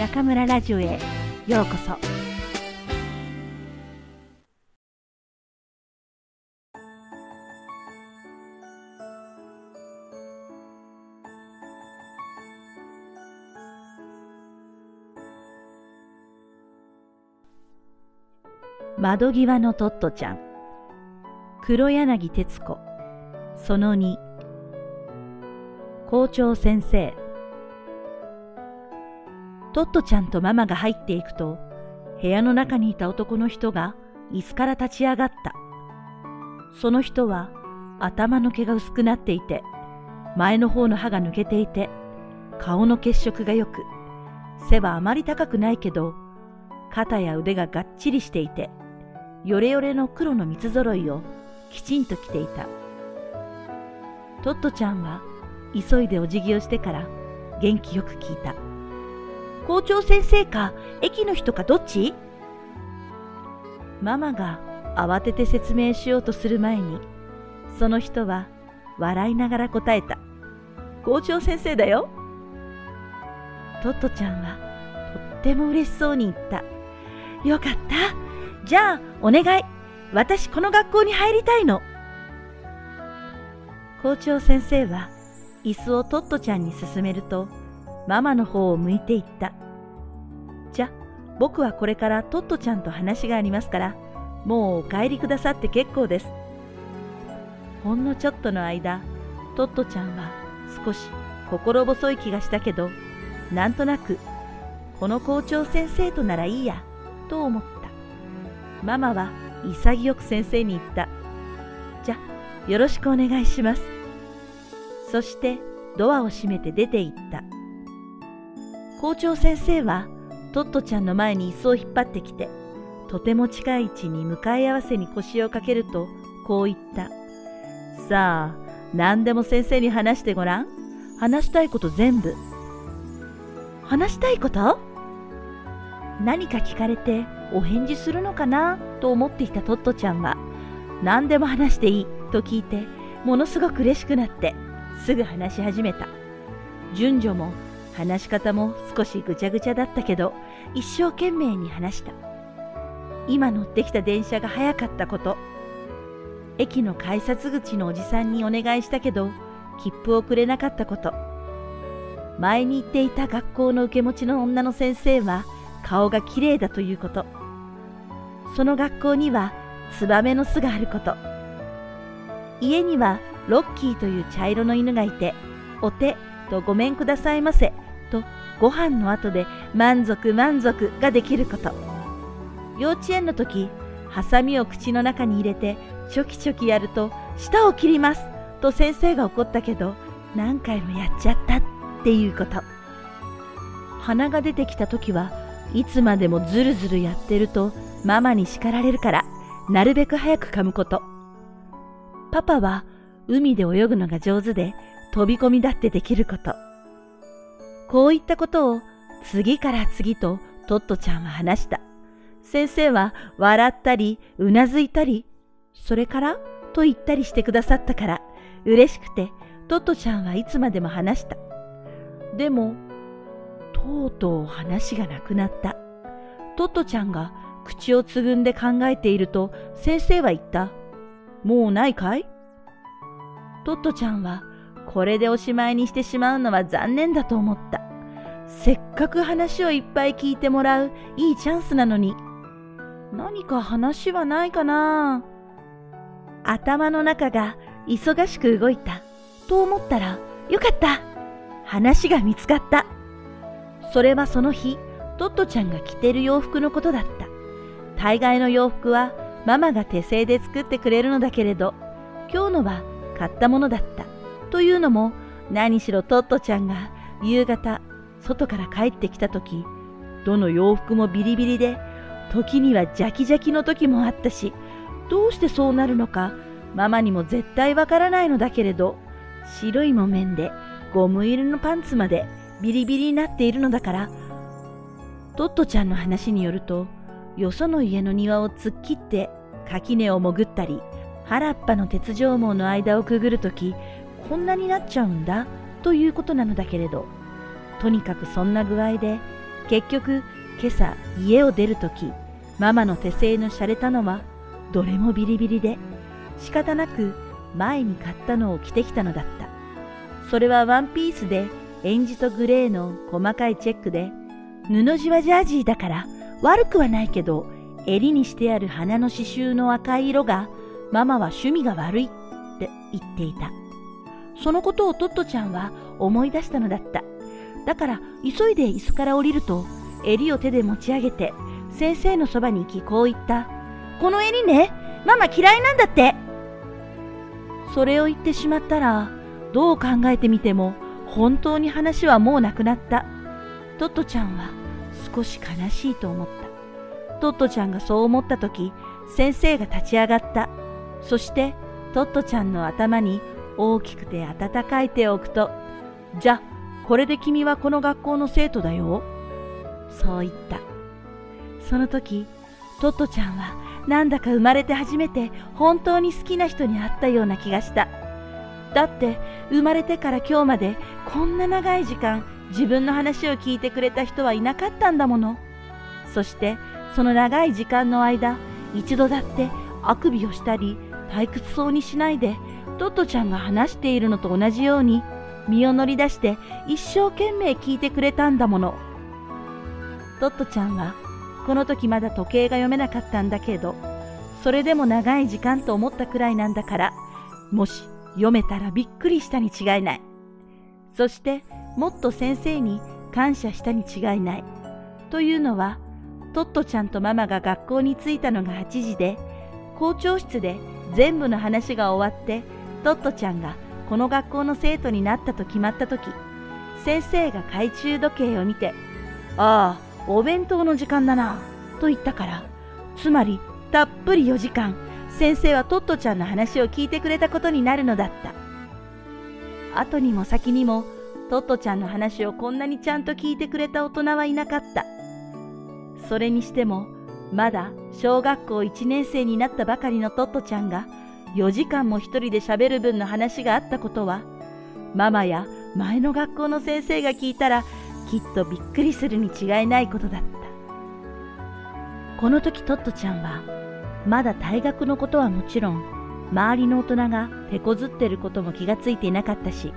中村ラジオへようこそ。窓際のトットちゃん。黒柳徹子。その2校長先生。トットちゃんとママが入っていくと、部屋の中にいた男の人が椅子から立ち上がった。その人は頭の毛が薄くなっていて、前の方の歯が抜けていて、顔の血色が良く、背はあまり高くないけど、肩や腕ががっちりしていて、ヨレヨレの黒の三つ揃いをきちんと着ていた。トットちゃんは急いでお辞儀をしてから元気よく聞いた。校長先生か駅の人かどっち？ママが慌てて説明しようとする前に、その人は笑いながら答えた。校長先生だよ。トットちゃんはとっても嬉しそうに言った。よかった。じゃあ、お願い。私この学校に入りたいの。校長先生は椅子をトットちゃんに勧めると、ママの方を向いていった。じゃ、僕はこれからトットちゃんと話がありますから、もうお帰りくださって結構です。ほんのちょっとの間、トットちゃんは少し心細い気がしたけど、なんとなく、この校長先生とならいいや、と思った。ママは潔く先生に言った。じゃ、よろしくお願いします。そしてドアを閉めて出て行った。校長先生はトットちゃんの前に椅子を引っ張ってきて、とても近い位置に向かい合わせに腰をかけると、こう言った。さあ、何でも先生に話してごらん。話したいこと全部。話したいこと？何か聞かれてお返事するのかな？と思っていたトットちゃんは、何でも話していいと聞いて、ものすごく嬉しくなって、すぐ話し始めた。順序も話し方も少しぐちゃぐちゃだったけど、一生懸命に話した。今乗ってきた電車が早かったこと。駅の改札口のおじさんにお願いしたけど、切符をくれなかったこと。前に行っていた学校の受け持ちの女の先生は顔がきれいだということ。その学校にはツバメの巣があること。家にはロッキーという茶色の犬がいて、お手とごめんくださいませご飯の後で満足満足ができること。幼稚園の時、ハサミを口の中に入れてチョキチョキやると舌を切りますと先生が怒ったけど何回もやっちゃったっていうこと。鼻が出てきた時はいつまでもずるずるやってるとママに叱られるからなるべく早く噛むこと。パパは海で泳ぐのが上手で飛び込みだってできること。こういったことを次から次とトットちゃんは話した。先生は笑ったり、うなずいたり、それから？と言ったりしてくださったから嬉しくてトットちゃんはいつまでも話した。でも、とうとう話がなくなった。トットちゃんが口をつぐんで考えていると先生は言った。もうないかい？トットちゃんはこれでおしまいにしてしまうのは残念だと思った。せっかく話をいっぱい聞いてもらういいチャンスなのに。何か話はないかな頭の中が忙しく動いた。と思ったら、よかった話が見つかった。それはその日、トットちゃんが着てる洋服のことだった。大概の洋服はママが手製で作ってくれるのだけれど、今日のは買ったものだった。というのも、何しろトットちゃんが夕方、外から帰ってきた時、どの洋服もビリビリで、時にはジャキジャキの時もあったし、どうしてそうなるのか、ママにも絶対わからないのだけれど、白い木綿でゴム入りのパンツまでビリビリになっているのだから、トットちゃんの話によると、よその家の庭を突っ切って垣根を潜ったり、原っぱの鉄条網の間をくぐるとき、こんなになっちゃうんだということなのだけれどとにかくそんな具合で結局、今朝家を出るとき、ママの手製の洒落たのは、どれもビリビリで、仕方なく前に買ったのを着てきたのだった。それはワンピースで、エンジとグレーの細かいチェックで、布地はジャージーだから悪くはないけど、襟にしてある花の刺繍の赤い色が、ママは趣味が悪いって言っていた。そのことをトットちゃんは思い出したのだった。だから急いで椅子から降りると、襟を手で持ち上げて、先生のそばに行きこう言った。この襟ね、ママ嫌いなんだって。それを言ってしまったら、どう考えてみても、本当に話はもうなくなった。トットちゃんは少し悲しいと思った。トットちゃんがそう思った時、先生が立ち上がった。そして、トットちゃんの頭に大きくて温かい手を置くと、じゃ、これで君はこの学校の生徒だよ。そう言った。その時、トットちゃんはなんだか生まれて初めて本当に好きな人に会ったような気がした。だって生まれてから今日までこんな長い時間自分の話を聞いてくれた人はいなかったんだもの。そしてその長い時間の間、一度だってあくびをしたり退屈そうにしないでトットちゃんが話しているのと同じように身を乗り出して一生懸命聞いてくれたんだもの。トットちゃんはこの時まだ時計が読めなかったんだけど、それでも長い時間と思ったくらいなんだから、もし読めたらびっくりしたに違いない。そしてもっと先生に感謝したに違いない。というのは、トットちゃんとママが学校に着いたのが8時で、校長室で全部の話が終わって、トットちゃんがこの学校の生徒になったと決まった時、先生が懐中時計を見て、ああ、お弁当の時間だな、と言ったから、つまりたっぷり4時間、先生はトットちゃんの話を聞いてくれたことになるのだった。後にも先にも、トットちゃんの話をこんなにちゃんと聞いてくれた大人はいなかった。それにしても、まだ小学校1年生になったばかりのトットちゃんが、4時間も一人で喋る分の話があったことは、ママや前の学校の先生が聞いたらきっとびっくりするに違いないことだった。この時トットちゃんは、まだ退学のことはもちろん、周りの大人が手こずってることも気がついていなかったし、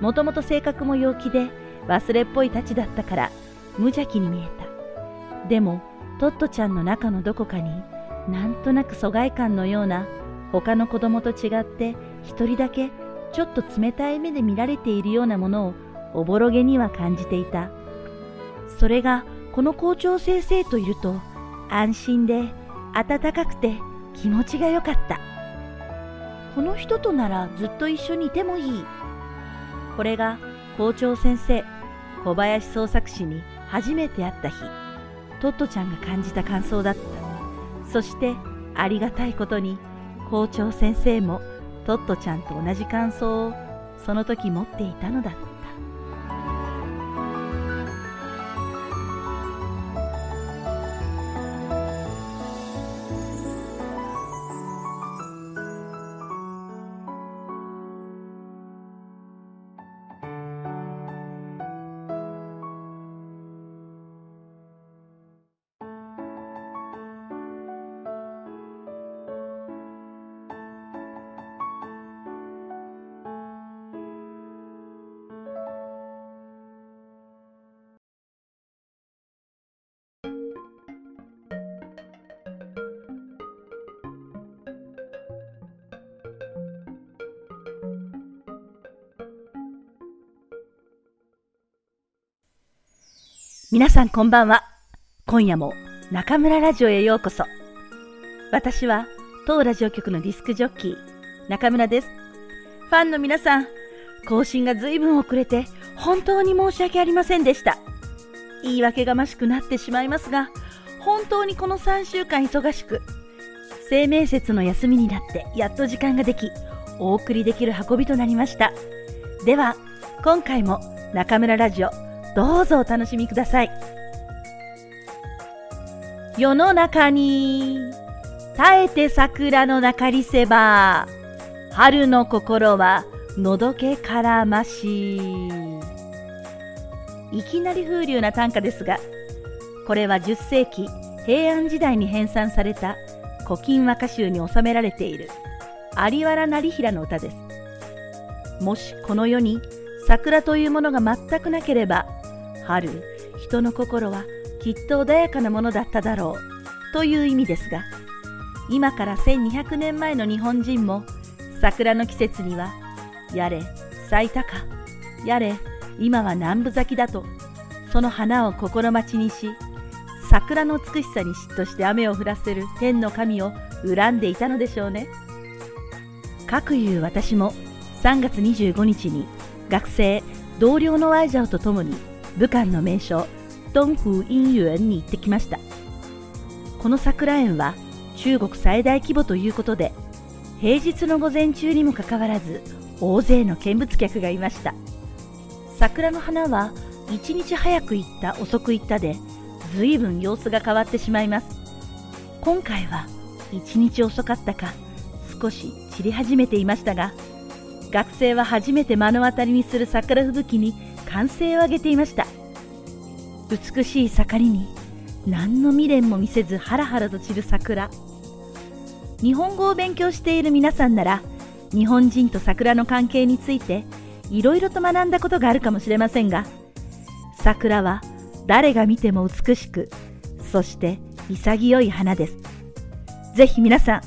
もともと性格も陽気で忘れっぽいたちだったから無邪気に見えた。でも、トットちゃんの中のどこかになんとなく疎外感のような他の子供と違って一人だけちょっと冷たい目で見られているようなものをおぼろげには感じていた。それがこの校長先生といると安心で暖かくて気持ちが良かった。この人とならずっと一緒にいてもいい。これが校長先生、小林創作士に初めて会った日、トットちゃんが感じた感想だった。そしてありがたいことに校長先生もトットちゃんと同じ感想をその時持っていたのだ。皆さんこんばんは。今夜も中村ラジオへようこそ。私は当ラジオ局のディスクジョッキー、中村です。ファンの皆さん、更新が随分遅れて本当に申し訳ありませんでした。言い訳がましくなってしまいますが、本当にこの3週間忙しく、生命節の休みになってやっと時間ができ、お送りできる運びとなりました。では、今回も中村ラジオどうぞお楽しみください。世の中に耐えて桜の中りせば春の心はのどけからましいきなり風流な短歌ですがこれは10世紀平安時代に編纂された古今和歌集に収められている有原成平の歌です。もしこの世に桜というものが全くなければ、春、人の心はきっと穏やかなものだっただろうという意味ですが、今から1200年前の日本人も桜の季節には、やれ咲いたか、やれ今は南部咲きだと、その花を心待ちにし、桜の美しさに嫉妬して雨を降らせる天の神を恨んでいたのでしょうね。かくいう私も3月25日に学生、同僚のワイジャオと共に武漢の名所、東風院園に行ってきました。この桜園は中国最大規模ということで、平日の午前中にもかかわらず大勢の見物客がいました。桜の花は一日早く行った遅く行ったで随分様子が変わってしまいます。今回は一日遅かったか少し散り始めていましたが、学生は初めて目の当たりにする桜吹雪に歓声を上げていました。美しい盛りに何の未練も見せずハラハラと散る桜。日本語を勉強している皆さんなら、日本人と桜の関係についていろいろと学んだことがあるかもしれませんが、桜は誰が見ても美しく、そして潔い花です。ぜひ皆さん、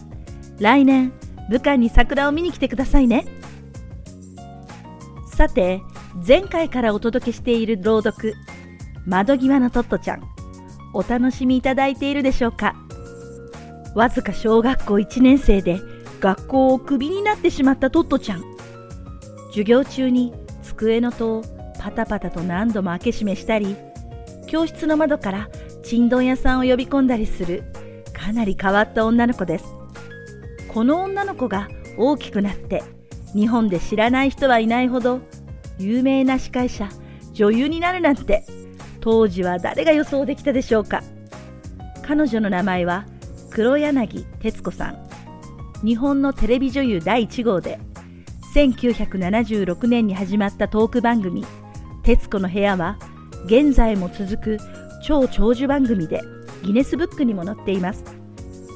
来年、武漢に桜を見に来てくださいね。さて、前回からお届けしている朗読、窓際のトットちゃん、お楽しみいただいているでしょうか？わずか小学校1年生で学校をクビになってしまったトットちゃん。授業中に机の戸をパタパタと何度も開け閉めしたり、教室の窓からちんどん屋さんを呼び込んだりするかなり変わった女の子です。この女の子が大きくなって日本で知らない人はいないほど有名な司会者、女優になるなんて当時は誰が予想できたでしょうか彼女の名前は黒柳徹子さん。日本のテレビ女優第1号で1976年に始まったトーク番組「徹子の部屋」は現在も続く超長寿番組でギネスブックにも載っています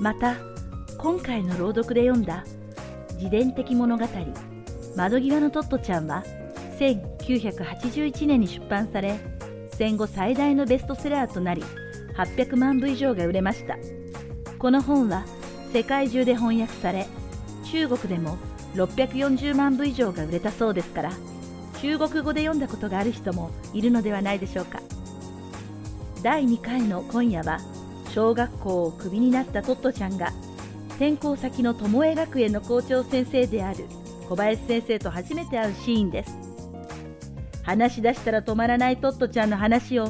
また今回の朗読で読んだ自伝的物語「窓際のトットちゃん」は1981年に出版され戦後最大のベストセラーとなり800万部以上が売れました。この本は世界中で翻訳され中国でも640万部以上が売れたそうですから中国語で読んだことがある人もいるのではないでしょうか。第2回の今夜は小学校をクビになったトットちゃんが転校先の巴学園の校長先生である小林先生と初めて会うシーンです。話し出したら止まらないトットちゃんの話を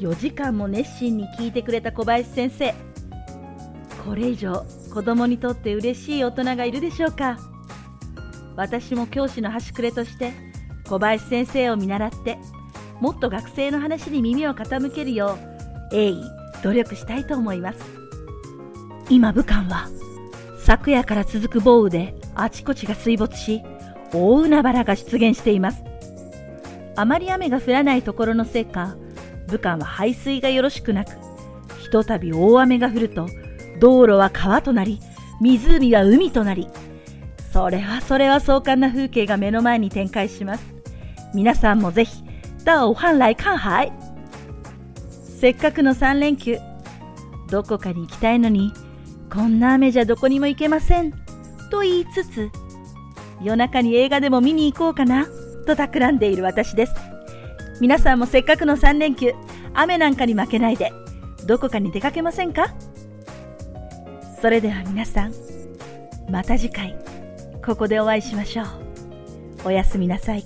4時間も熱心に聞いてくれた小林先生。これ以上子供にとって嬉しい大人がいるでしょうか？私も教師の端くれとして小林先生を見習ってもっと学生の話に耳を傾けるよう鋭意努力したいと思います。今武漢は昨夜から続く豪雨であちこちが水没し大海原が出現しています。あまり雨が降らないところのせいか武漢は排水がよろしくなくひとたび大雨が降ると道路は川となり湖は海となりそれはそれは壮観な風景が目の前に展開します。皆さんもぜひ、到武汉来看海。せっかくの3連休、どこかに行きたいのに、こんな雨じゃどこにも行けません。と言いつつ、夜中に映画でも見に行こうかな、と企んでいる私です。皆さんもせっかくの3連休、雨なんかに負けないで、どこかに出かけませんか？それでは皆さん、また次回。ここでお会いしましょう。おやすみなさい。